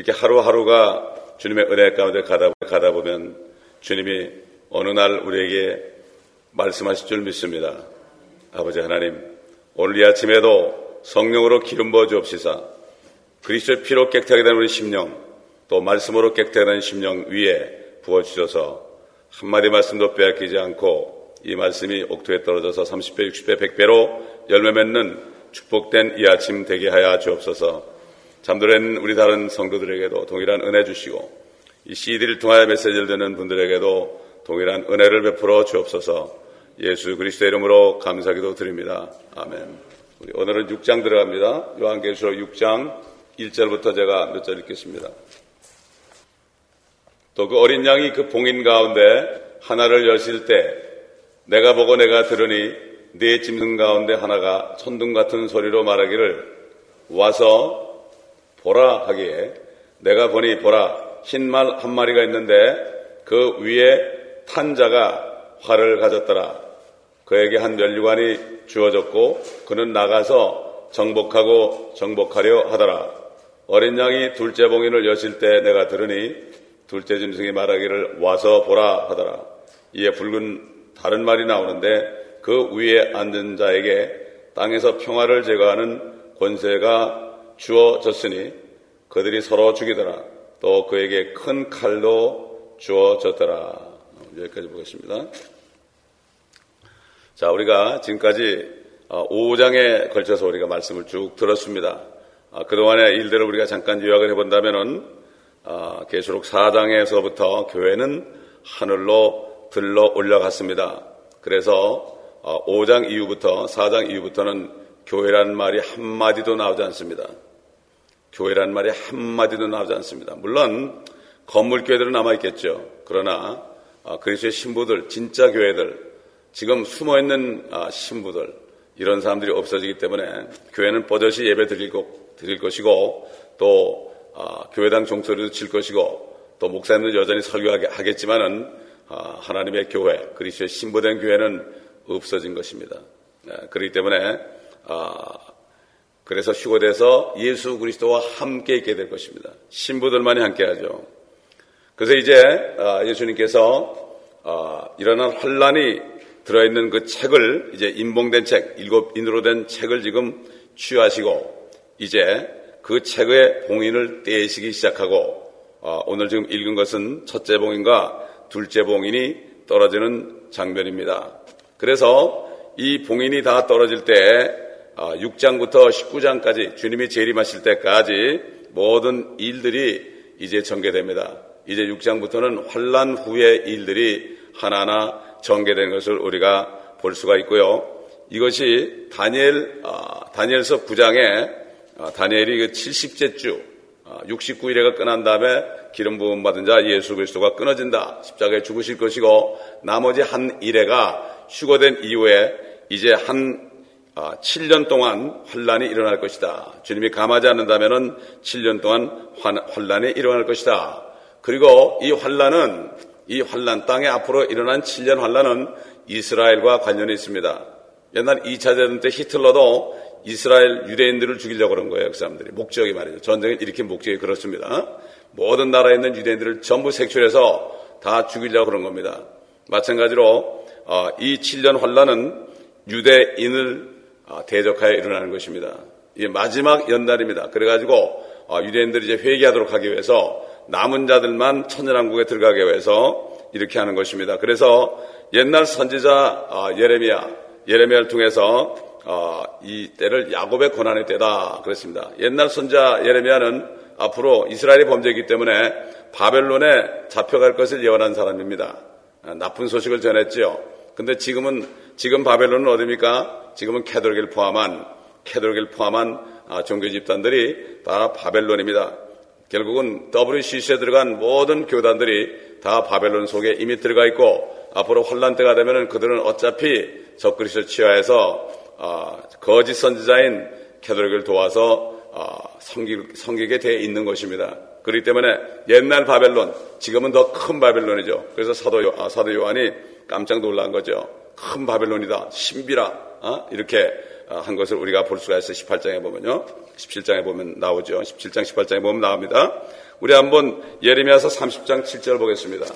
이렇게 하루하루가 주님의 은혜 가운데 가다, 가다 보면 주님이 어느 날 우리에게 말씀하실 줄 믿습니다. 아버지 하나님, 오늘 이 아침에도 성령으로 기름 부어 주옵시사 그리스도의 피로 깨끗하게 된 우리 심령 또 말씀으로 깨끗하게 된 심령 위에 부어 주셔서 한마디 말씀도 빼앗기지 않고 이 말씀이 옥토에 떨어져서 30배, 60배, 100배로 열매 맺는 축복된 이 아침 되게 하여 주옵소서 잠들은 우리 다른 성도들에게도 동일한 은혜 주시고 이 CD를 통하여 메시지를 듣는 분들에게도 동일한 은혜를 베풀어 주옵소서 예수 그리스도 이름으로 감사기도 드립니다. 아멘. 우리 오늘은 6장 들어갑니다. 요한계시록 6장 1절부터 제가 몇 절 읽겠습니다. 또 그 어린 양이 그 봉인 가운데 하나를 여실 때 내가 보고 내가 들으니 네 짐승 가운데 하나가 천둥 같은 소리로 말하기를 와서 보라 하기에 내가 보니 보라 흰 말 한 마리가 있는데 그 위에 탄 자가 활을 가졌더라. 그에게 한 면류관이 주어졌고 그는 나가서 정복하고 정복하려 하더라. 어린 양이 둘째 봉인을 여실 때 내가 들으니 둘째 짐승이 말하기를 와서 보라 하더라. 이에 붉은 다른 말이 나오는데 그 위에 앉은 자에게 땅에서 평화를 제거하는 권세가 주어졌으니 그들이 서로 죽이더라. 또 그에게 큰 칼도 주어졌더라. 여기까지 보겠습니다. 자, 우리가 지금까지 5장에 어, 걸쳐서 우리가 말씀을 쭉 들었습니다. 아, 그동안의 일들을 우리가 잠깐 요약을 해본다면은 아, 계시록 4장에서부터 교회는 하늘로 들러 올라갔습니다. 그래서 5장 어, 이후부터 4장 이후부터는 교회라는 말이 한마디도 나오지 않습니다. 교회란 말이 한마디도 나오지 않습니다. 물론 건물 교회들은 남아있겠죠. 그러나 아, 그리스도의 신부들, 진짜 교회들, 지금 숨어있는 아, 신부들, 이런 사람들이 없어지기 때문에 교회는 버젓이 예배 드릴, 드릴 것이고 또 아, 교회당 종소리도 칠 것이고 또 목사님도 여전히 설교하겠지만은 하나님의 교회, 그리스도의 신부된 교회는 없어진 것입니다. 그렇기 때문에 그래서 휴거돼서 예수 그리스도와 함께 있게 될 것입니다. 신부들만이 함께 하죠. 그래서 이제 아, 예수님께서 아, 일어난 환란이 들어있는 그 책을 이제 인봉된 책, 일곱 인으로 된 책을 지금 취하시고 이제 그 책의 봉인을 떼시기 시작하고 아, 오늘 지금 읽은 것은 첫째 봉인과 둘째 봉인이 떨어지는 장면입니다. 그래서 이 봉인이 다 떨어질 때 6장부터 아, 19장까지 주님이 재림하실 때까지 모든 일들이 이제 전개됩니다. 이제 6장부터는 환란 후의 일들이 하나하나 전개되는 것을 우리가 볼 수가 있고요. 이것이 다니엘 아, 다니엘서 9장에 아, 다니엘이 그 70째 주 69일에가 끝난 다음에 기름 부음 받은 자 예수 그리스도가 끊어진다. 십자가에 죽으실 것이고 나머지 한 일회가 휴거된 이후에 이제 한 7년 아, 동안 환란이 일어날 것이다. 주님이 감하지 않는다면 7년 동안 환란이 일어날 것이다. 그리고 이 환란은 이 환란 땅에 앞으로 일어난 7년 환란은 이스라엘과 관련이 있습니다. 옛날 2차 대전 때 히틀러도 이스라엘 유대인들을 죽이려고 그런 거예요. 그 사람들이 목적이 말이죠. 전쟁을 일으킨 목적이 그렇습니다. 모든 나라에 있는 유대인들을 전부 색출해서 다 죽이려고 그런 겁니다. 마찬가지로 어, 이 7년 환란은 유대인을 아, 대적하여 일어나는 것입니다. 이게 마지막 연날입니다. 그래가지고 아, 유대인들이 이제 회개하도록 하기 위해서 남은 자들만 천연왕국에 들어가기 위해서 이렇게 하는 것입니다. 그래서 옛날 선지자 아, 예레미야, 예레미야를 통해서 이 때를 야곱의 고난의 때다 그랬습니다. 옛날 선자 예레미야는 앞으로 이스라엘의 범죄이기 때문에 바벨론에 잡혀갈 것을 예언한 사람입니다. 나쁜 소식을 전했지요. 근데 지금은 지금 바벨론은 어디입니까? 지금은 캐톨릭을 포함한 캐톨릭을 포함한 아, 종교 집단들이 다 바벨론입니다. 결국은 WCC에 들어간 모든 교단들이 다 바벨론 속에 이미 들어가 있고 앞으로 환란 때가 되면 그들은 어차피 적그리스도 치하해서 아, 거짓 선지자인 캐톨릭을 도와서 아, 섬기, 게돼 있는 것입니다. 그렇기 때문에 옛날 바벨론, 지금은 더 큰 바벨론이죠. 그래서 사도, 요, 사도 요한이 깜짝 놀란 거죠. 큰 바벨론이다. 신비라. 어? 이렇게 어, 한 것을 우리가 볼 수가 있어요. 18장에 보면요. 17장에 보면 나오죠. 17장, 18장에 보면 나옵니다. 우리 한번 예레미야서 30장 7절 보겠습니다.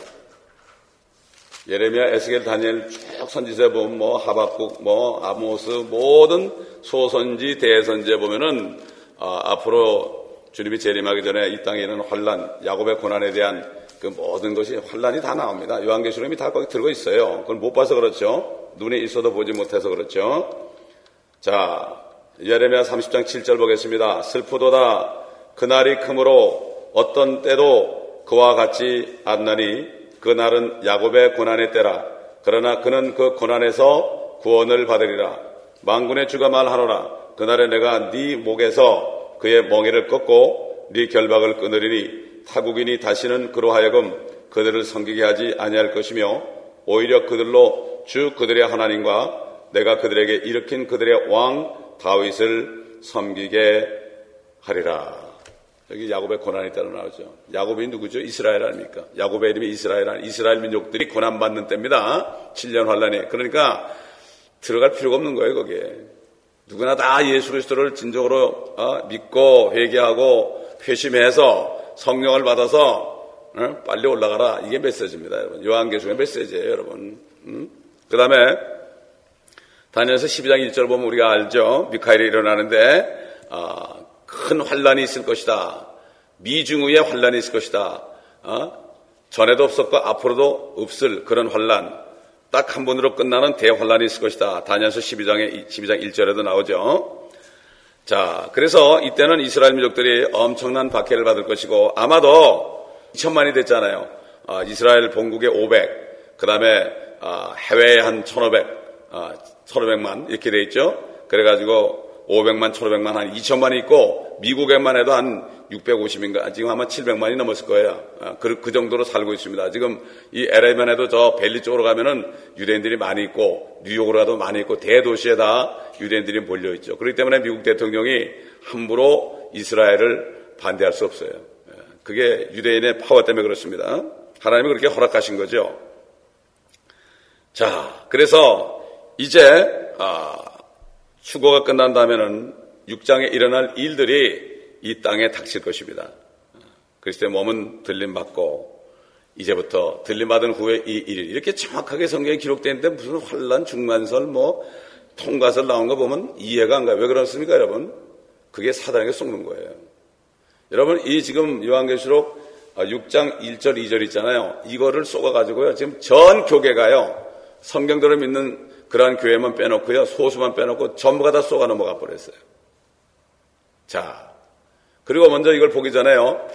예레미야, 에스겔, 다니엘 쭉 선지서 보면 뭐 하박국, 뭐 아모스 모든 소선지, 대선지에 보면은 아, 앞으로 주님이 재림하기 전에 이 땅에 있는 환란, 야곱의 고난에 대한 그 모든 것이 환란이 다 나옵니다. 요한계시록이 다 거기 들고 있어요. 그걸 못 봐서 그렇죠. 눈에 있어도 보지 못해서 그렇죠. 자, 예레미야 30장 7절 보겠습니다. 슬프도다 그날이 크므로 어떤 때도 그와 같지 않나니 그날은 야곱의 고난의 때라. 그러나 그는 그 고난에서 구원을 받으리라. 망군의 주가 말하노라. 그날에 내가 네 목에서 그의 멍에를 꺾고 네 결박을 끊으리니 타국인이 다시는 그로 하여금 그들을 섬기게 하지 아니할 것이며 오히려 그들로 주 그들의 하나님과 내가 그들에게 일으킨 그들의 왕 다윗을 섬기게 하리라. 여기 야곱의 고난이 따로 나오죠. 야곱이 누구죠? 이스라엘 아닙니까? 야곱의 이름이 이스라엘 아니 이스라엘 민족들이 고난 받는 때입니다. 7년 환란이. 그러니까 들어갈 필요가 없는 거예요, 거기에. 누구나 다 예수 그리스도를 진정으로 어, 믿고 회개하고 회심해서 성령을 받아서 어? 빨리 올라가라. 이게 메시지입니다, 여러분. 요한계시록의 메시지예요, 여러분. 음? 그 다음에 다니엘서 12장 1절 보면 우리가 알죠. 미카엘이 일어나는데 아, 큰 환란이 있을 것이다. 미중의 환란이 있을 것이다. 어? 전에도 없었고 앞으로도 없을 그런 환란. 딱 한 번으로 끝나는 대환란이 있을 것이다. 다니엘서 12장에 12장 1절에도 나오죠. 자, 그래서 이때는 이스라엘 민족들이 엄청난 박해를 받을 것이고 아마도 2천만이 됐잖아요. 아, 이스라엘 본국에 500, 그 다음에 아, 해외에 한 1,500, 아, 1,500만 이렇게 돼 있죠. 그래가지고 500만, 1,500만, 한 2천만이 있고 미국에만 해도 한 650인가 지금 아마 700만이 넘었을 거예요. 아, 그, 그 정도로 살고 있습니다. 지금 이 LA만 해도 저 벨리 쪽으로 가면은 유대인들이 많이 있고 뉴욕으로 가도 많이 있고 대도시에 다 유대인들이 몰려 있죠. 그렇기 때문에 미국 대통령이 함부로 이스라엘을 반대할 수 없어요. 예, 그게 유대인의 파워 때문에 그렇습니다. 하나님이 그렇게 허락하신 거죠. 자, 그래서 이제 아, 추고가 끝난다면은 6장에 일어날 일들이 이 땅에 닥칠 것입니다. 그리스도의 몸은 들림받고 이제부터 들림받은 후에 이 일, 이렇게 정확하게 성경에 기록되는데 무슨 환란 중간설 뭐 통과설 나온 거 보면 이해가 안 가요. 왜 그렇습니까, 여러분? 그게 사단에게 속는 거예요. 여러분, 이 지금 요한계시록 6장 1절, 2절 있잖아요. 이거를 쏘아가지고요. 지금 전 교계가요. 성경대로 믿는 그러한 교회만 빼놓고요. 소수만 빼놓고 전부가 다 쏘가 넘어가 버렸어요. 자, 그리고 먼저 이걸 보기 전에요.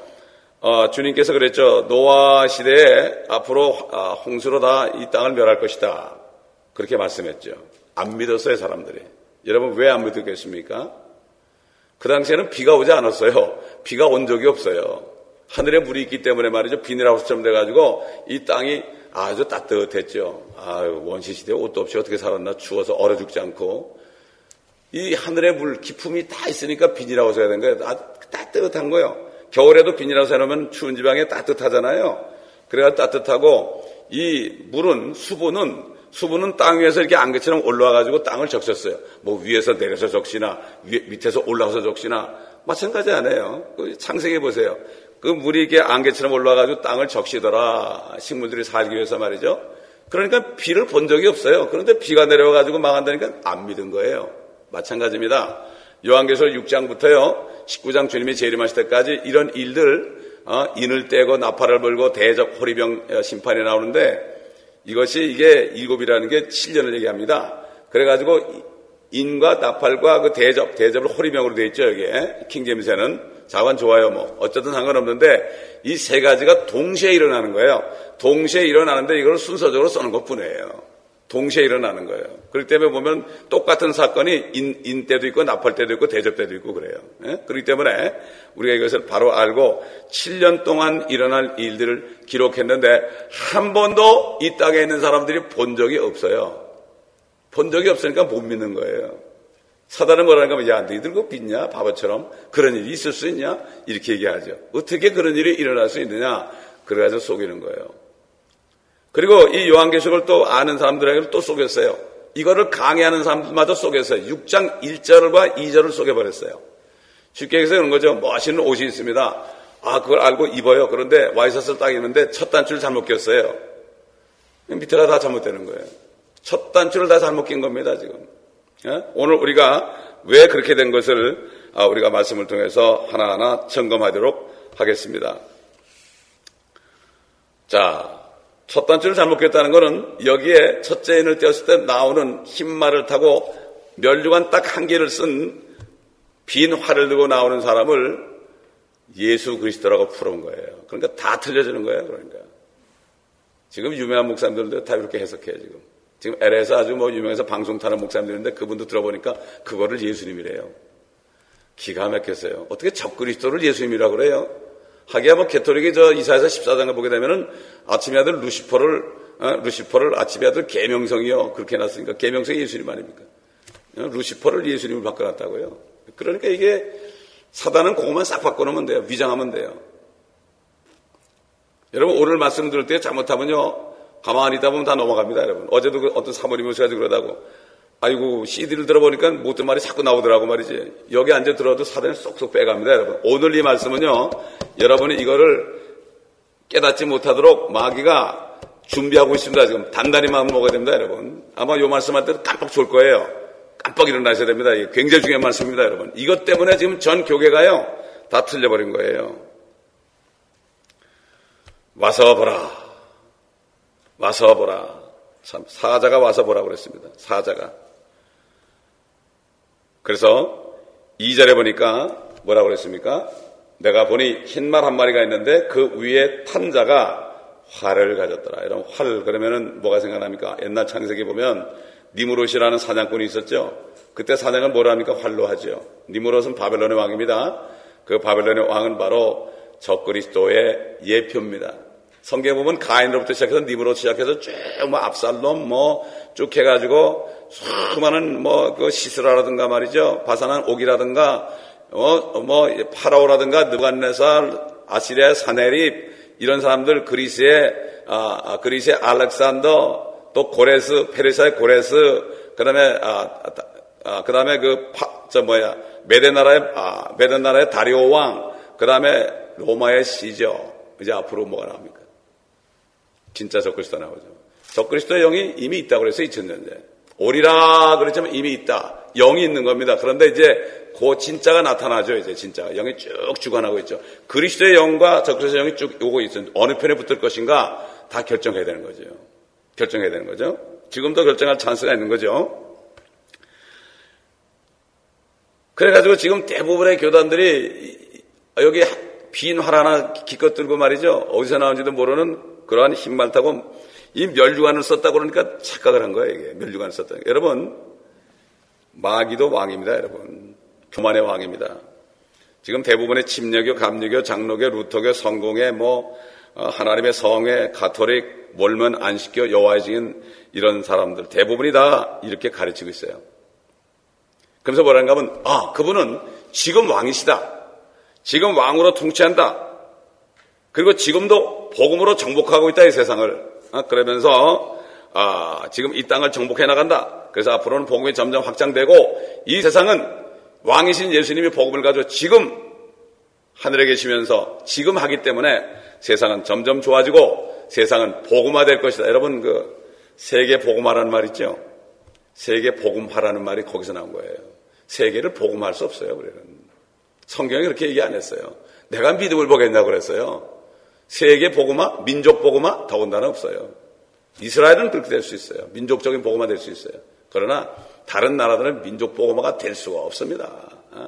어, 주님께서 그랬죠. 노아 시대에 앞으로 아, 홍수로 다 이 땅을 멸할 것이다. 그렇게 말씀했죠. 안 믿었어요, 사람들이. 여러분 왜 안 믿었겠습니까? 그 당시에는 비가 오지 않았어요. 비가 온 적이 없어요. 하늘에 물이 있기 때문에 말이죠. 비닐하우스처럼 돼가지고 이 땅이 아주 따뜻했죠. 아유, 원시시대 옷도 없이 어떻게 살았나 추워서 얼어 죽지 않고. 이 하늘의 물 기품이 다 있으니까 비닐하우스 해야 되는 거예요. 아, 따뜻한 거예요. 겨울에도 비닐하우스 해놓으면 추운 지방에 따뜻하잖아요. 그래가 따뜻하고 이 물은 수분은 수분은 땅 위에서 이렇게 안개처럼 올라와가지고 땅을 적셨어요. 뭐 위에서 내려서 적시나 위, 밑에서 올라와서 적시나 마찬가지 아니에요. 그 창세기 보세요. 그 물이 이렇게 안개처럼 올라가지고 땅을 적시더라. 식물들이 살기 위해서 말이죠. 그러니까 비를 본 적이 없어요. 그런데 비가 내려와가지고 망한다니까 안 믿은 거예요. 마찬가지입니다. 요한계시록 6장부터요. 19장 주님이 재림하실 때까지 이런 일들 어, 인을 떼고 나팔을 불고 대적 호리병 어, 심판이 나오는데 이것이 이게 일곱이라는 게 7년을 얘기합니다. 그래가지고 인과 나팔과 그 대접, 대접을 호리병으로 되어 있죠, 여기에. 킹제임스에는. 자관 좋아요, 뭐. 어쨌든 상관없는데 이 세 가지가 동시에 일어나는 거예요. 동시에 일어나는데 이걸 순서적으로 써는 것 뿐이에요. 동시에 일어나는 거예요. 그렇기 때문에 보면 똑같은 사건이 인, 인 때도 있고 나팔 때도 있고 대접 때도 있고 그래요. 예? 그렇기 때문에 우리가 이것을 바로 알고 7년 동안 일어날 일들을 기록했는데 한 번도 이 땅에 있는 사람들이 본 적이 없어요. 본 적이 없으니까 못 믿는 거예요. 사단은 뭐라는 거면 야 너희들 그거 믿냐 바보처럼 그런 일이 있을 수 있냐 이렇게 얘기하죠. 어떻게 그런 일이 일어날 수 있느냐 그래가지고 속이는 거예요. 그리고 이 요한계시록을 또 아는 사람들에게 또 속였어요. 이거를 강의하는 사람들마저 속였어요. 6장 1절과 2절을 속여버렸어요. 쉽게 얘기해서 그런 거죠. 멋있는 옷이 있습니다. 아, 그걸 알고 입어요. 그런데 와이셔츠를 딱 입는데 첫 단추를 잘못 꼈어요. 밑에가 다 잘못되는 거예요. 첫 단추를 다 잘못 낀 겁니다, 지금. 예? 오늘 우리가 왜 그렇게 된 것을 아, 우리가 말씀을 통해서 하나하나 점검하도록 하겠습니다. 자, 첫 단추를 잘못 꼈다는 것은 여기에 첫째 인을 띄었을 때 나오는 흰말을 타고 멸류관 딱 한 개를 쓴 빈 활을 들고 나오는 사람을 예수 그리스도라고 풀은 거예요. 그러니까 다 틀려지는 거예요. 그러니까 지금 유명한 목사님들도 다 이렇게 해석해요. 지금 지금 LA에서 아주 뭐 유명해서 방송 타는 목사님들인데 그분도 들어보니까 그거를 예수님이래요. 기가 막혔어요. 어떻게 적그리스도를 예수님이라고 그래요? 하기야 뭐 개토릭이 저 이사에서 14장을 보게 되면은 아침에 아들 루시퍼를 어? 루시퍼를 아침에 아들 계명성이요 그렇게 해놨으니까 계명성이 예수님 아닙니까? 어? 루시퍼를 예수님을 바꿔놨다고요. 그러니까 이게 사단은 그것만 싹 바꿔놓으면 돼요. 위장하면 돼요. 여러분 오늘 말씀 들을 때 잘못하면요 가만히 있다 보면 다 넘어갑니다, 여러분. 어제도 그 어떤 사모님이 오셔가지고 그러다고 아이고 CD를 들어보니까 못든 말이 자꾸 나오더라고 말이지. 여기 앉아 들어도 사단이 쏙쏙 빼갑니다, 여러분. 오늘 이 말씀은요 여러분이 이거를 깨닫지 못하도록 마귀가 준비하고 있습니다. 지금 단단히 마음 먹어야 됩니다, 여러분. 아마 이 말씀할 때도 깜빡 졸 거예요. 깜빡 일어나셔야 됩니다. 이게 굉장히 중요한 말씀입니다, 여러분. 이것 때문에 지금 전 교계가요, 다 틀려버린 거예요. 와서 보라. 와서 보라. 참, 사자가 와서 보라 그랬습니다. 사자가. 그래서 2절에 보니까 뭐라고 그랬습니까? 내가 보니 흰 말 한 마리가 있는데 그 위에 탄 자가 활을 가졌더라. 이런 활, 그러면은 뭐가 생각납니까? 옛날 창세기 보면 니무롯이라는 사냥꾼이 있었죠. 그때 사냥을 뭐라 합니까? 활로 하죠. 니무롯은 바벨론의 왕입니다. 그 바벨론의 왕은 바로 적그리스도의 예표입니다. 성경 에 보면 가인으로부터 시작해서 니브로 시작해서 쭉 뭐 압살롬 뭐 쭉 해가지고 수많은 뭐 그 시스라라든가 말이죠 바산한 옥이라든가 어 뭐 파라오라든가 느간네살 아시리아 사네립 이런 사람들 그리스의 아, 아 그리스의 알렉산더 또 고레스 페르시아의 고레스 그다음에 아, 아 그다음에 그저 뭐야 메데 나라의 아 메데 나라의 다리오 왕 그다음에 로마의 시저 이제 앞으로 뭐가 나옵니까? 진짜 적그리스도 나오죠. 적그리스도의 영이 이미 있다고 그래서 2000년대. 오리라 그랬지만 이미 있다. 영이 있는 겁니다. 그런데 이제 그 진짜가 나타나죠. 이제 진짜가. 영이 쭉 주관하고 있죠. 그리스도의 영과 적그리스도의 영이 쭉 오고 있어. 어느 편에 붙을 것인가 다 결정해야 되는 거죠. 결정해야 되는 거죠. 지금도 결정할 찬스가 있는 거죠. 그래가지고 지금 대부분의 교단들이 여기 빈 활 하나 기껏 들고 말이죠. 어디서 나온지도 모르는 그러한 힘만 타고 이 멸류관을 썼다고 그러니까 착각을 한 거예요. 이게 멸류관을 썼다. 여러분 마귀도 왕입니다. 여러분 교만의 왕입니다. 지금 대부분의 침례교, 감리교, 장로교, 루터교, 성공회, 뭐 어, 하나님의 성회, 가톨릭, 몰면, 안식교, 여호와의 증인 이런 사람들 대부분이 다 이렇게 가르치고 있어요. 그래서 뭐라는가 하면 아 그분은 지금 왕이시다. 지금 왕으로 통치한다. 그리고 지금도 복음으로 정복하고 있다 이 세상을. 어, 그러면서 아, 지금 이 땅을 정복해 나간다. 그래서 앞으로는 복음이 점점 확장되고 이 세상은 왕이신 예수님이 복음을 가지고 지금 하늘에 계시면서 지금 하기 때문에 세상은 점점 좋아지고 세상은 복음화 될 것이다. 여러분 그 세계 복음화라는 말 있죠. 세계 복음화라는 말이 거기서 나온 거예요. 세계를 복음할 수 없어요. 우리는 성경이 그렇게 얘기 안 했어요. 내가 믿음을 보겠냐고 그랬어요. 세계 복음화, 민족 복음화 더군다나 없어요. 이스라엘은 그렇게 될 수 있어요. 민족적인 복음화 될수 있어요. 그러나 다른 나라들은 민족 복음화가 될 수가 없습니다. 어?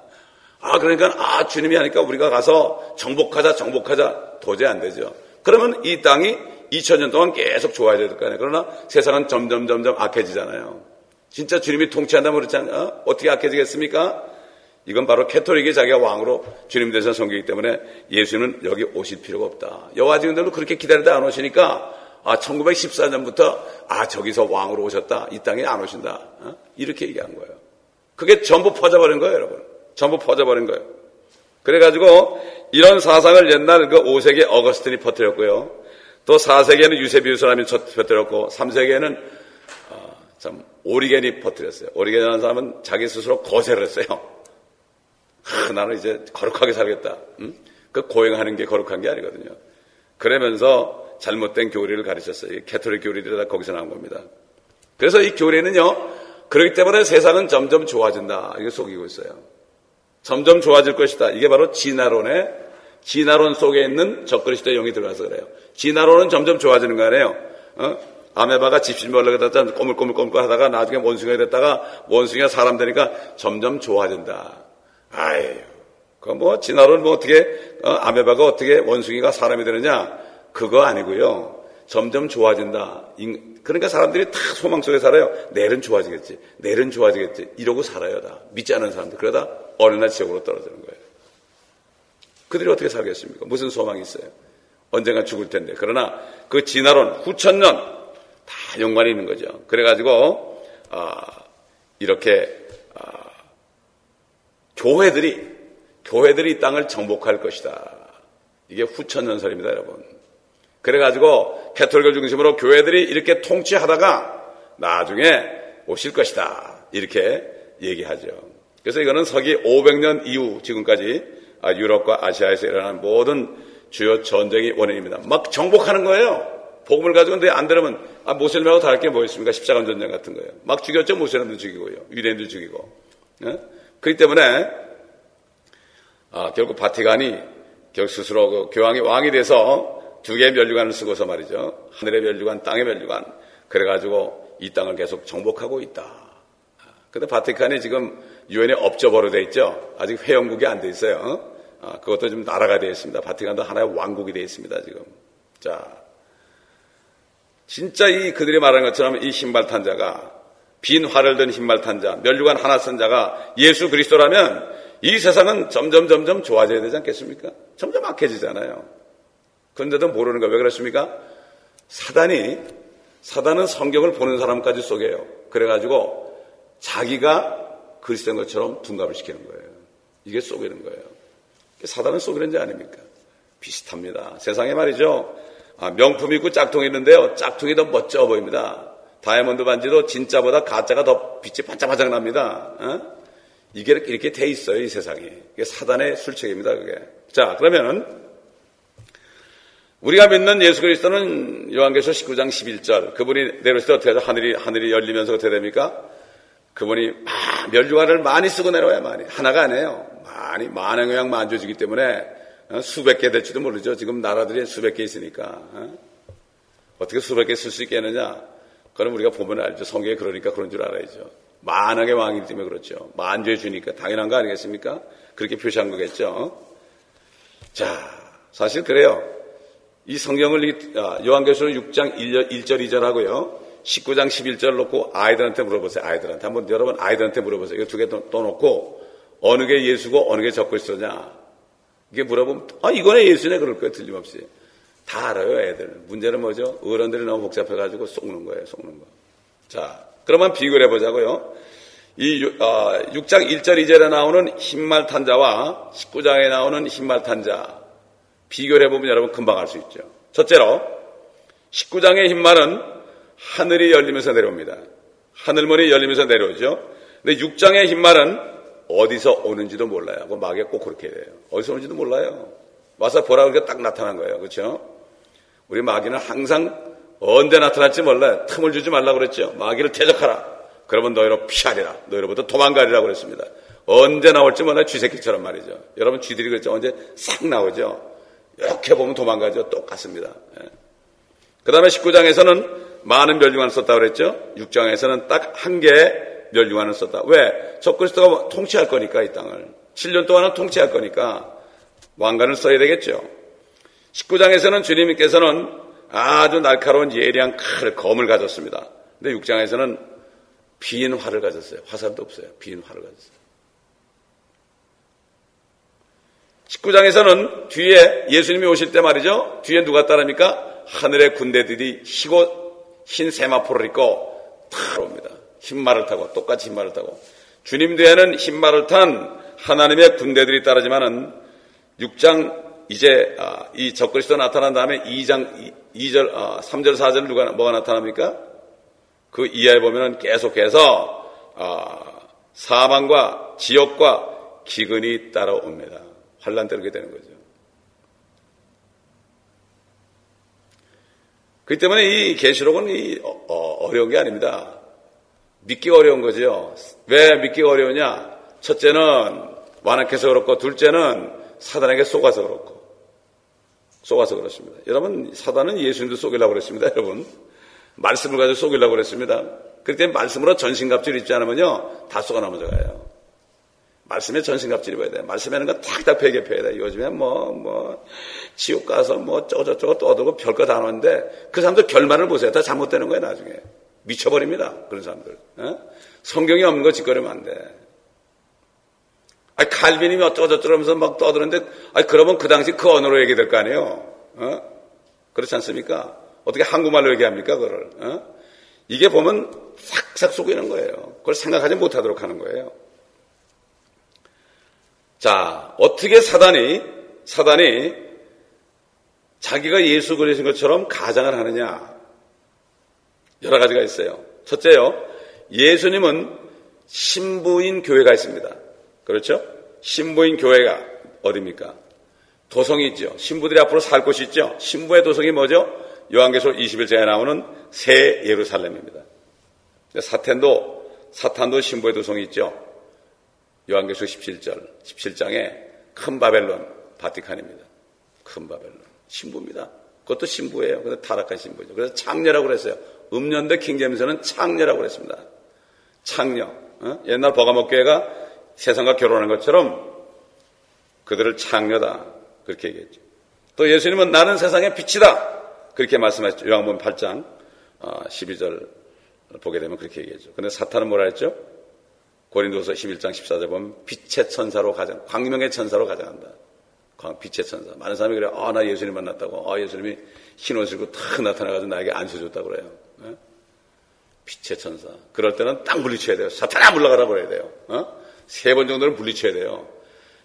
아 그러니까 아 주님이 하니까 우리가 가서 정복하자 정복하자 도저히 안 되죠. 그러면 이 땅이 2000년 동안 계속 좋아져야 될 거 아니에요. 그러나 세상은 점점 점점 악해지잖아요. 진짜 주님이 통치한다면 그렇지 않아요? 어? 어떻게 악해지겠습니까? 이건 바로 캐토릭이 자기가 왕으로 주님 대신 섬기기 때문에 예수는 여기 오실 필요가 없다. 여호와 증인들도 그렇게 기다리다 안 오시니까 아 1914년부터 아 저기서 왕으로 오셨다. 이 땅에 안 오신다. 어? 이렇게 얘기한 거예요. 그게 전부 퍼져버린 거예요, 여러분. 전부 퍼져버린 거예요. 그래가지고 이런 사상을 옛날 그 5세기 어거스틴이 퍼뜨렸고요. 또 4세기에는 유세비우스란 사람이 퍼뜨렸고 3세기에는 어, 참 오리겐이 퍼뜨렸어요. 오리겐이라는 사람은 자기 스스로 거세를 했어요. 아, 나는 이제 거룩하게 살겠다. 응? 그 고행하는 게 거룩한 게 아니거든요. 그러면서 잘못된 교리를 가르쳤어요. 캐톨릭 교리들이 다 거기서 나온 겁니다. 그래서 이 교리는요, 그렇기 때문에 세상은 점점 좋아진다. 이게 속이고 있어요. 점점 좋아질 것이다. 이게 바로 진화론의 진화론 속에 있는 적그리스도의 영이 들어가서 그래요. 진화론은 점점 좋아지는 거 아니에요. 어? 아메바가 집신벌레가 꼬물꼬물꼬물 하다가 나중에 원숭이가 됐다가 원숭이가 사람 되니까 점점 좋아진다. 아유, 그뭐 진화론 뭐 어떻게 어? 아메바가 어떻게 원숭이가 사람이 되느냐? 그거 아니고요. 점점 좋아진다. 그러니까 사람들이 다 소망 속에 살아요. 내일은 좋아지겠지. 내일은 좋아지겠지. 이러고 살아요, 다. 믿지 않은 사람들. 그러다 어느 날 지옥으로 떨어지는 거예요. 그들이 어떻게 살겠습니까? 무슨 소망이 있어요? 언젠가 죽을 텐데. 그러나 그 진화론 후천년 다 연관이 있는 거죠. 그래가지고 아, 이렇게 아, 교회들이 교회들이 이 땅을 정복할 것이다. 이게 후천년설입니다, 여러분. 그래가지고 캐톨릭을 중심으로 교회들이 이렇게 통치하다가 나중에 오실 것이다. 이렇게 얘기하죠. 그래서 이거는 서기 500년 이후 지금까지 유럽과 아시아에서 일어난 모든 주요 전쟁의 원인입니다. 막 정복하는 거예요. 복음을 가지고 근데 안 들으면 아, 모슬렘하고 다를 게 뭐 있습니까? 십자가 전쟁 같은 거예요. 막 죽였죠. 모슬렘도 죽이고요. 유대인도 죽이고. 예? 그렇기 때문에 아, 결국 바티칸이 결국 스스로 그 교황이 왕이 돼서 두 개의 멸류관을 쓰고서 말이죠. 하늘의 멸류관, 땅의 멸류관. 그래가지고 이 땅을 계속 정복하고 있다. 근데 바티칸이 지금 유엔에 업적으로 돼 있죠. 아직 회원국이 안 돼 있어요. 아, 그것도 좀 나라가 되어 있습니다. 바티칸도 하나의 왕국이 되어 있습니다. 지금. 자, 진짜 이 그들이 말하는 것처럼 이 신발탄자가 빈 활을 든 신발탄자, 멸류관 하나 쓴 자가 예수 그리스도라면 이 세상은 점점 점점 좋아져야 되지 않겠습니까? 점점 악해지잖아요. 그런데도 모르는 거왜 그렇습니까? 사단이 사단은 성경을 보는 사람까지 속여요. 그래가지고 자기가 그리스도인 것처럼 둔갑을 시키는 거예요. 이게 속이는 거예요. 사단은 속이는 자 아닙니까? 비슷합니다. 세상에 말이죠. 아, 명품 있고 짝퉁이 있는데요. 짝퉁이 더 멋져 보입니다. 다이아몬드 반지도 진짜보다 가짜가 더 빛이 반짝반짝 납니다. 어? 이게 이렇게 돼 있어요, 이 세상이. 이게 사단의 술책입니다, 그게. 자, 그러면 우리가 믿는 예수 그리스도는 요한계시록 19장 11절 그분이 내려오실 때 어떻게 하죠? 하늘이 하늘이 열리면서 어떻게 됩니까? 그분이 아, 멸류관을 많이 쓰고 내려와야 많이 하나가 아니에요. 많이 많은 영양 만져지기 때문에 어, 수백 개 될지도 모르죠. 지금 나라들이 수백 개 있으니까 어? 떻게 수백 개 쓸 수 있겠느냐? 그럼 우리가 보면 알죠. 성경에 그러니까 그런 줄 알아야죠. 만왕의 왕이기 때문에 그렇죠. 만주해 주니까 당연한 거 아니겠습니까? 그렇게 표시한 거겠죠. 자, 사실 그래요. 이 성경을 아, 요한계시록 6장 1절, 2절 하고요. 19장 11절 놓고 아이들한테 물어보세요. 아이들한테. 한번 여러분 아이들한테 물어보세요. 이거 두 개 또 놓고 어느 게 예수고 어느 게 적고 있었냐. 이게 물어보면 아 이거네 예수네 그럴 거예요. 틀림없이. 다 알아요 애들은. 문제는 뭐죠? 어른들이 너무 복잡해가지고 속는 거예요. 속는 거. 자 그러면 비교를 해보자고요. 이 6장 아, 1절 2절에 나오는 흰말 탄자와 19장에 나오는 흰말 탄자 비교를 해보면 여러분 금방 알 수 있죠. 첫째로 19장의 흰말은 하늘이 열리면서 내려옵니다. 하늘문이 열리면서 내려오죠. 근데 6장의 흰말은 어디서 오는지도 몰라요. 그 마귀가 꼭 그렇게 돼요. 어디서 오는지도 몰라요. 와서 보라 그러니까 딱 나타난 거예요. 그렇죠? 우리 마귀는 항상 언제 나타날지 몰라요. 틈을 주지 말라고 그랬죠. 마귀를 대적하라. 그러면 너희로 피하리라. 너희로부터 도망가리라고 그랬습니다. 언제 나올지 몰라요. 쥐새끼처럼 말이죠. 여러분 쥐들이 그랬죠. 언제 싹 나오죠. 이렇게 보면 도망가죠. 똑같습니다. 예. 그 다음에 19장에서는 많은 멸류관을 썼다고 그랬죠. 6장에서는 딱 한 개의 멸류관을 썼다. 왜? 적그리스도가 통치할 거니까 이 땅을. 7년 동안은 통치할 거니까 왕관을 써야 되겠죠. 19장에서는 주님께서는 아주 날카로운 예리한 칼, 검을 가졌습니다. 근데 6장에서는 빈 활을 가졌어요. 화살도 없어요. 빈 활을 가졌어요. 19장에서는 뒤에 예수님이 오실 때 말이죠. 뒤에 누가 따릅니까? 하늘의 군대들이 희고 흰 세마포를 입고 타옵니다. 흰말을 타고 똑같이 흰말을 타고 주님 뒤에는 흰말을 탄 하나님의 군대들이 따르지만은 6장 이제 아, 이 적그리스도 나타난 다음에 2장 2절 3절 4절 누가 뭐가 나타납니까? 그 이하에 보면은 계속해서 아, 사망과 지옥과 기근이 따라옵니다. 환란 때르게 되는 거죠. 그 때문에 이 계시록은 이 어, 어, 어려운 게 아닙니다. 믿기 어려운 거죠. 왜 믿기 어려우냐? 첫째는 완악해서 그렇고, 둘째는 사단에게 속아서 그렇고, 속아서 그렇습니다. 여러분 사단은 예수님도 속이려고 그랬습니다. 여러분 말씀을 가지고 속이려고 그랬습니다. 그때 말씀으로 전신갑질 입지 않으면요 다 속아 넘어져가요. 말씀에 전신갑질 입어야 돼. 말씀에는 거 탁탁 배격해야 돼. 요즘에 뭐, 뭐, 지옥 가서 뭐, 저저저거 떠들고 별거 다 하는데 그 사람들 결말을 보세요. 다 잘못되는 거예요, 나중에. 미쳐버립니다. 그런 사람들. 어? 성경이 없는 거 짓거리면 안 돼. 아니, 칼빈이 뭐 어쩌고저쩌고 하면서 막 떠드는데, 아니, 그러면 그 당시 그 언어로 얘기될 거 아니에요? 어? 그렇지 않습니까? 어떻게 한국말로 얘기합니까, 그걸? 어? 이게 보면 싹싹 속이는 거예요. 그걸 생각하지 못하도록 하는 거예요. 자, 어떻게 사단이, 사단이 자기가 예수 그리신 것처럼 가장을 하느냐? 여러 가지가 있어요. 첫째요, 예수님은 신부인 교회가 있습니다. 그렇죠? 신부인 교회가 어디입니까? 도성이 있죠. 신부들이 앞으로 살 곳이 있죠. 신부의 도성이 뭐죠? 요한계시록 21장에 나오는 새 예루살렘입니다. 사탄도 사탄도 신부의 도성이 있죠. 요한계시록 17절, 17장에 큰 바벨론, 바티칸입니다. 큰 바벨론. 신부입니다. 그것도 신부예요. 근데 타락한 신부죠. 그래서 창녀라고 그랬어요. 음년대 킹제임스는 창녀라고 그랬습니다. 창녀. 어? 옛날 버가목 교회가 세상과 결혼한 것처럼 그들을 창녀다. 그렇게 얘기했죠. 또 예수님은 나는 세상의 빛이다. 그렇게 말씀하셨죠. 요한복음 8장 12절 어, 보게 되면 그렇게 얘기했죠. 근데 사탄은 뭐라 했죠? 고린도서 11장 14절 보면 빛의 천사로 가장, 광명의 천사로 가장한다. 빛의 천사. 많은 사람이 그래요. 아, 나 예수님 만났다고. 아, 예수님이 흰 옷을 입고 탁 나타나가지고 나에게 안수 줬다고 그래요. 네? 빛의 천사. 그럴 때는 딱 물리쳐야 돼요. 사탄아 물러가라 그래야 돼요. 어? 세 번 정도는 물리쳐야 돼요.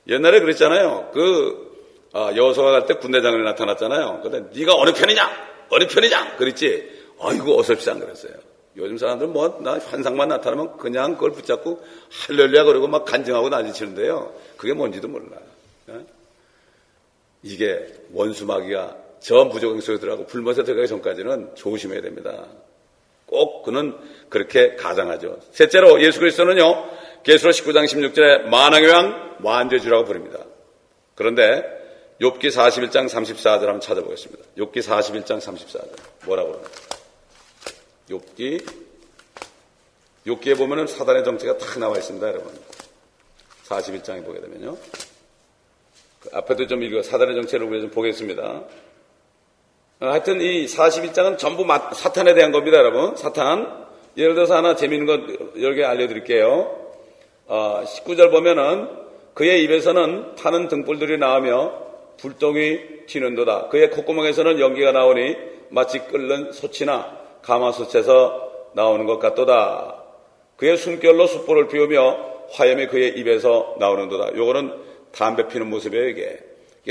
옛날에 그랬잖아요. 그 아, 여호수아가 갈때 군대장관이 나타났잖아요. 근데 네가 어느 편이냐? 어느 편이냐? 그랬지. 아이고 어설프지 안 그랬어요. 요즘 사람들 뭐, 나 환상만 나타나면 그냥 그걸 붙잡고 할렐루야 그러고 막 간증하고 난리치는데요. 그게 뭔지도 몰라. 요 이게 원수마귀가 저 무조건 속에 들어가고 불못에 들어가기 전까지는 조심해야 됩니다. 꼭 그는 그렇게 가장하죠. 셋째로 예수 그리스도는요, 계수로 19장 16절에 만왕의 왕 완죄주라고 부릅니다. 그런데 욥기 41장 34절 한번 찾아보겠습니다. 욥기 41장 34절 뭐라고 그러나 욥기 욥기에 보면은 사단의 정체가 딱 나와 있습니다, 여러분. 41장에 보게 되면요. 그 앞에도 좀 읽어 사단의 정체를 우리 좀 보겠습니다. 어, 하여튼 이 41장은 전부 사탄에 대한 겁니다, 여러분. 사탄. 예를 들어서 하나 재미있는 것 여러 개 알려드릴게요. 어, 19절 보면은 그의 입에서는 타는 등불들이 나오며 불똥이 튀는도다. 그의 콧구멍에서는 연기가 나오니 마치 끓는 소치나 가마솥에서 나오는 것 같도다. 그의 숨결로 숯불을 피우며 화염이 그의 입에서 나오는도다. 요거는 담배 피는 모습이에요, 이게.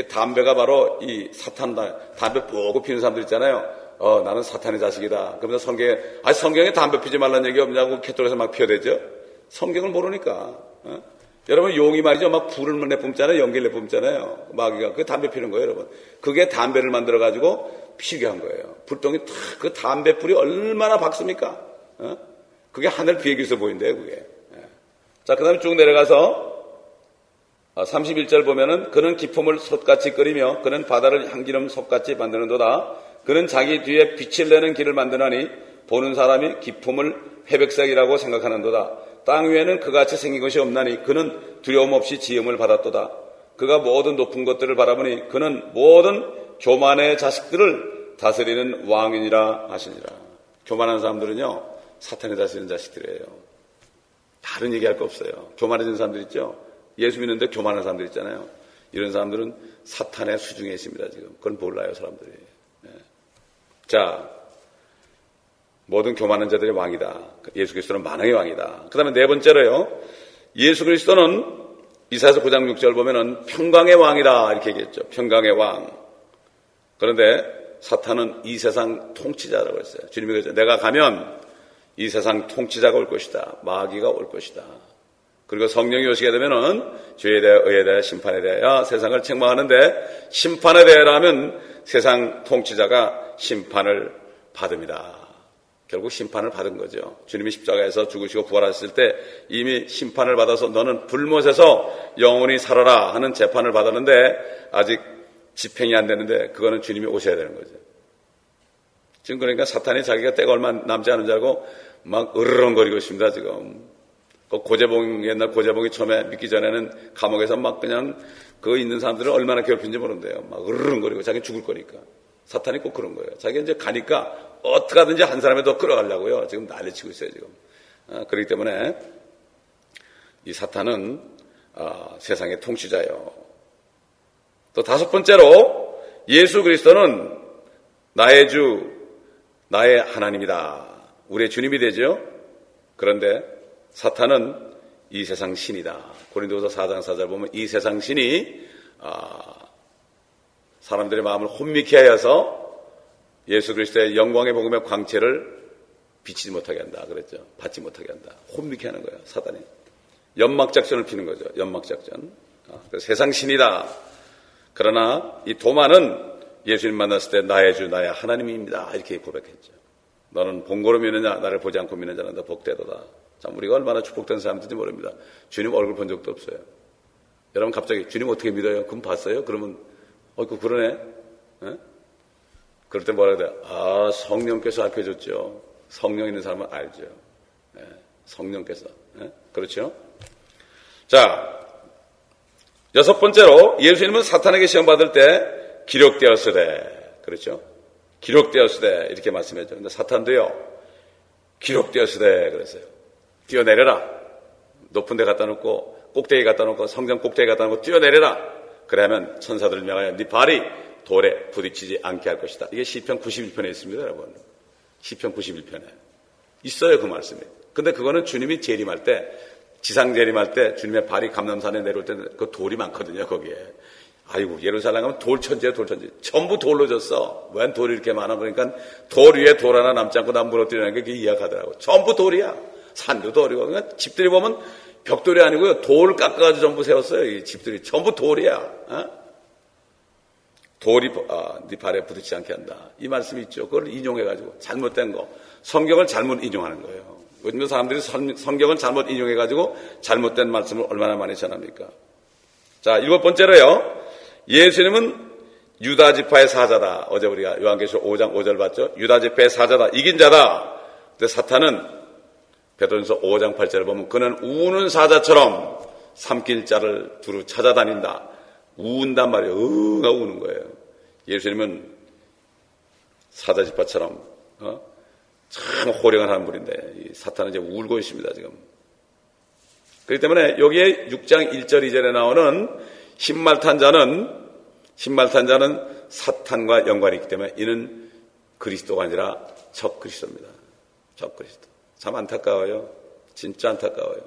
담배가 바로 이 사탄, 담배 뿌고 피는 사람들 있잖아요. 어, 나는 사탄의 자식이다. 그러면서 성경에, 아, 성경에 담배 피지 말라는 얘기 없냐고 캐톨에서 막 피워대죠? 성경을 모르니까. 어? 여러분 용이 말이죠. 막 불을 내뿜잖아요. 연기를 내뿜잖아요. 마귀가 그 담배 피는 거예요, 여러분. 그게 담배를 만들어 가지고 피게 한 거예요. 불똥이 탁 그 담배 불이 얼마나 박습니까? 어? 그게 하늘 비행기에서 보인대요, 그게. 예. 자, 그 다음에 쭉 내려가서 31절 어, 보면은 그는 기품을 솥같이 끓이며 그는 바다를 향기름 솥같이 만드는도다. 그는 자기 뒤에 빛을 내는 길을 만드나니 보는 사람이 기품을 회백색이라고 생각하는도다. 땅 위에는 그같이 생긴 것이 없나니 그는 두려움 없이 지음을 받았도다. 그가 모든 높은 것들을 바라보니 그는 모든 교만의 자식들을 다스리는 왕이니라 하시니라. 교만한 사람들은요, 사탄이 다스리는 자식들이에요. 다른 얘기할 거 없어요. 교만해진 사람들 있죠? 예수 믿는데 교만한 사람들 있잖아요. 이런 사람들은 사탄의 수중에 있습니다, 지금. 그건 몰라요, 사람들이. 네. 자, 모든 교만한 자들의 왕이다. 예수 그리스도는 만왕의 왕이다. 그 다음에 네 번째로요. 예수 그리스도는 이사서 9장 6절 보면은 평강의 왕이다. 이렇게 얘기했죠. 평강의 왕. 그런데 사탄은 이 세상 통치자라고 했어요. 주님이 그랬죠. 내가 가면 이 세상 통치자가 올 것이다. 마귀가 올 것이다. 그리고 성령이 오시게 되면은 죄에 대해 의에 대해 심판에 대하여 세상을 책망하는데 심판에 대해라면 세상 통치자가 심판을 받음이다. 결국 심판을 받은 거죠. 주님이 십자가에서 죽으시고 부활하셨을 때 이미 심판을 받아서 너는 불못에서 영원히 살아라 하는 재판을 받았는데 아직 집행이 안 되는데 그거는 주님이 오셔야 되는 거죠. 지금 그러니까 사탄이 자기가 때가 얼마 남지 않은 줄 알고 막 으르렁거리고 있습니다, 지금. 그 고재봉, 옛날 고재봉이 처음에 믿기 전에는 감옥에서 막 그냥 그 있는 사람들을 얼마나 괴롭힌지 모르는데요. 막 으르렁거리고 자기 죽을 거니까. 사탄이 꼭 그런 거예요. 자기 이제 가니까 어떻게 하든지 한 사람에 더 끌어가려고요. 지금 난리치고 있어요, 지금. 아, 그렇기 때문에 이 사탄은 아, 세상의 통치자예요. 또 다섯 번째로 예수 그리스도는 나의 주, 나의 하나님이다. 우리의 주님이 되죠. 그런데 사탄은 이 세상 신이다. 고린도서 4장 4절 보면 이 세상 신이 아, 사람들의 마음을 혼미케 하여서 예수 그리스도의 영광의 복음의 광채를 비치지 못하게 한다. 그랬죠. 받지 못하게 한다. 혼미케 하는 거예요. 사단이. 연막 작전을 피는 거죠. 연막 작전. 아, 세상 신이다. 그러나 이 도마는 예수님 만났을 때 나의 주, 나의 하나님입니다. 이렇게 고백했죠. 너는 본고로 믿느냐, 나를 보지 않고 믿는 자는 너 복되도다. 참, 우리가 얼마나 축복된 사람들인지 모릅니다. 주님 얼굴 본 적도 없어요. 여러분 갑자기 주님 어떻게 믿어요? 그럼 봤어요? 그러면, 어, 그, 그러네? 에? 그럴 때 뭐라 그래? 아, 성령께서 알려줬죠. 성령 있는 사람은 알죠. 에, 성령께서. 에? 그렇죠? 자, 여섯 번째로 예수님은 사탄에게 시험 받을 때 기록되었으되, 그렇죠? 기록되었으되, 이렇게 말씀했죠. 근데 사탄도요, 기록되었으되, 그랬어요. 뛰어내려라. 높은 데 갖다 놓고, 꼭대기 갖다 놓고, 성전 꼭대기 갖다 놓고, 뛰어내려라. 그러면 천사들을 명하여 네 발이 돌에 부딪히지 않게 할 것이다. 이게 시편 91편에 있습니다, 여러분. 시편 91편에. 있어요, 그 말씀이. 근데 그거는 주님이 재림할 때 지상 재림할 때 주님의 발이 감남산에 내려올 때는 그 돌이 많거든요, 거기에. 아이고, 예루살렘 가면 돌천지야, 돌천지. 전부 돌로 졌어. 웬 돌이 이렇게 많아? 그러니까 돌 위에 돌 하나 남지 않고 난 무너뜨리는 게 이야기하더라고. 전부 돌이야. 산도 돌이고. 그러니까 집들이 보면 벽돌이 아니고요. 돌 깎아가지고 전부 세웠어요. 이 집들이. 전부 돌이야. 어? 돌이 아, 네 발에 부딪지 않게 한다. 이 말씀이 있죠. 그걸 인용해가지고 잘못된 거. 성경을 잘못 인용하는 거예요. 요즘 사람들이 성경을 잘못 인용해가지고 잘못된 말씀을 얼마나 많이 전합니까? 자, 일곱 번째로요. 예수님은 유다 지파의 사자다. 어제 우리가 요한계시록 5장 5절 봤죠? 유다 지파의 사자다. 이긴 자다. 근데 사탄은 베드로전서 5장 8절을 보면 그는 우는 사자처럼 삼킬 자를 두루 찾아다닌다. 우운단 말이에요. 응하 우는 거예요. 예수님은 사자 지파처럼 어? 참 호령을 하는 분인데 사탄은 이제 울고 있습니다 지금. 그렇기 때문에 여기에 6장 1절 2절에 나오는 신말탄 자는 신말탄 자는 사탄과 연관이 있기 때문에 이는 그리스도가 아니라 적 그리스도입니다. 적 그리스도. 참 안타까워요. 진짜 안타까워요.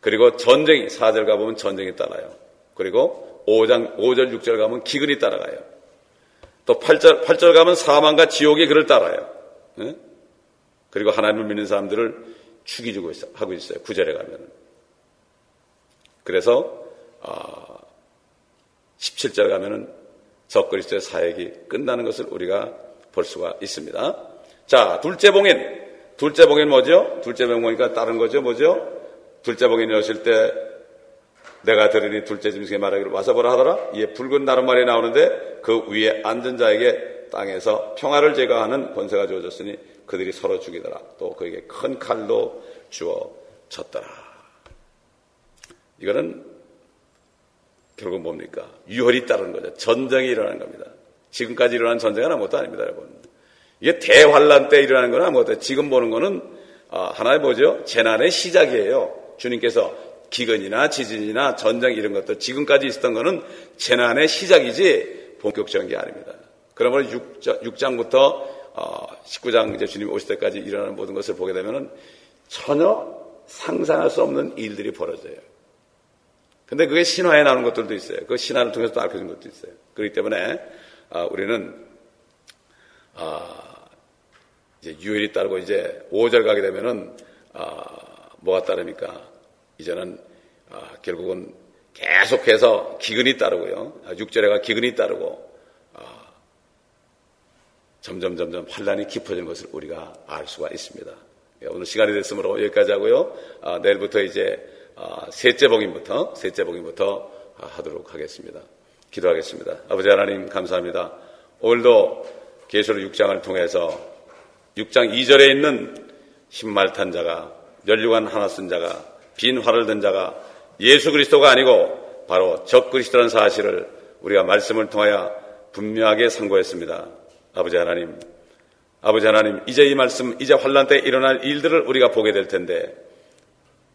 그리고 전쟁이 4절 가보면 전쟁이 따라요. 그리고 5장 5절 6절 가면 기근이 따라가요. 또 8절 8절 가면 사망과 지옥이 그를 따라요. 네? 그리고 하나님을 믿는 사람들을 죽이주고 있어, 하고 있어요. 구절에 가면. 그래서, 아, 17절 가면은 적그리스도의 사역이 끝나는 것을 우리가 볼 수가 있습니다. 자, 둘째 봉인. 둘째 봉인 뭐죠? 둘째 봉인 보니까 다른 거죠? 뭐죠? 둘째 봉인이 오실 때 내가 들으니 둘째 짐승의 말하기를 와서 보라 하더라. 이에 붉은 나룻말이 나오는데 그 위에 앉은 자에게 땅에서 평화를 제거하는 권세가 주어졌으니 그들이 서로 죽이더라. 또 그에게 큰 칼로 주어 쳤더라. 이거는 결국 뭡니까? 유혈이 따르는 거죠. 전쟁이 일어나는 겁니다. 지금까지 일어난 전쟁은 아무것도 아닙니다, 여러분. 이게 대환란 때 일어나는 건 아무것도 지금 보는 거는 아, 하나의 뭐죠? 재난의 시작이에요. 주님께서 기근이나 지진이나 전쟁 이런 것들 지금까지 있었던 거는 재난의 시작이지 본격적인 게 아닙니다. 그러면 6장, 부터 19장 어, 이제 주님 오실 때까지 일어나는 모든 것을 보게 되면은 전혀 상상할 수 없는 일들이 벌어져요. 근데 그게 신화에 나오는 것들도 있어요. 그 신화를 통해서 또 알려진 것도 있어요. 그렇기 때문에 아, 우리는 아, 이제 유일이 따르고 이제 5절 가게 되면은 아, 뭐가 따릅니까? 이제는 결국은 계속해서 기근이 따르고요. 6절에 가 기근이 따르고 점점 점점 환란이 깊어지는 것을 우리가 알 수가 있습니다. 예, 오늘 시간이 됐으므로 여기까지 하고요. 아, 내일부터 이제 아, 셋째 복인부터 셋째 복인부터 아, 하도록 하겠습니다. 기도하겠습니다. 아버지 하나님 감사합니다. 오늘도 계시록 6장을 통해서 6장 2절에 있는 흰말탄 자가 멸류관 하나 쓴 자가 빈 활을 든 자가 예수 그리스도가 아니고 바로 적 그리스도라는 사실을 우리가 말씀을 통하여 분명하게 상고했습니다. 아버지 하나님, 아버지 하나님, 이제 이 말씀, 이제 환란 때 일어날 일들을 우리가 보게 될 텐데,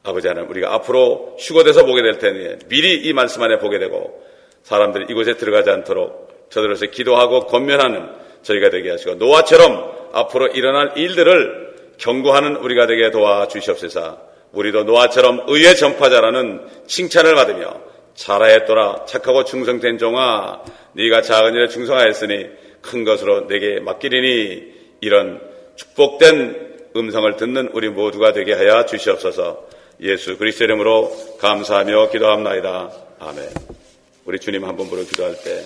아버지 하나님, 우리가 앞으로 휴거돼서 보게 될 테니 미리 이 말씀 안에 보게 되고 사람들이 이곳에 들어가지 않도록 저들에서 기도하고 권면하는 저희가 되게 하시고 노아처럼 앞으로 일어날 일들을 경고하는 우리가 되게 도와주시옵소서. 우리도 노아처럼 의의 전파자라는 칭찬을 받으며 잘하였더라 착하고 충성된 종아 네가 작은 일에 충성하였으니 큰 것으로 내게 맡기리니 이런 축복된 음성을 듣는 우리 모두가 되게 하여 주시옵소서. 예수 그리스도 이름으로 감사하며 기도합나이다. 아멘. 우리 주님 한 번 부르 기도할 때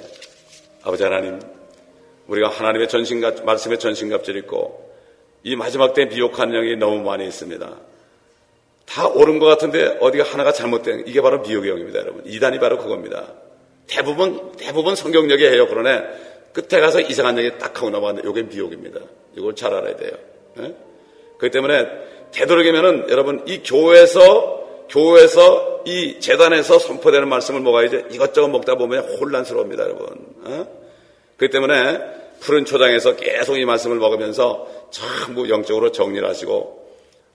아버지 하나님 우리가 하나님의 전신갑 말씀의 전신갑질 입고 이 마지막 때 미혹한 영이 너무 많이 있습니다 다 옳은 것 같은데 어디가 하나가 잘못된 이게 바로 미혹의 영입니다, 여러분. 이단이 바로 그겁니다. 대부분 대부분 성경역에 해요. 그러네 끝에 가서 이상한 얘기 딱 하고 넘어갔는데 이게 미혹입니다. 이걸 잘 알아야 돼요. 네? 그렇기 때문에 되도록이면은 여러분 이 교회에서 교회에서 이 재단에서 선포되는 말씀을 먹어야지 이것저것 먹다 보면 혼란스러웁니다, 여러분. 네? 그렇기 때문에 푸른 초장에서 계속 이 말씀을 먹으면서 전부 영적으로 정리를 하시고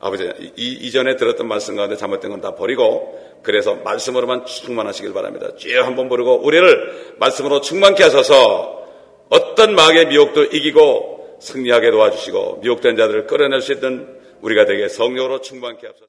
아버지, 이, 이전에 들었던 말씀 가운데 잘못된 건 다 버리고, 그래서 말씀으로만 충만하시길 바랍니다. 쭉 한번 부르고, 우리를 말씀으로 충만케 하셔서, 어떤 마귀의 미혹도 이기고, 승리하게 도와주시고, 미혹된 자들을 끌어낼 수 있는 우리가 되게 성령으로 충만케 하소서.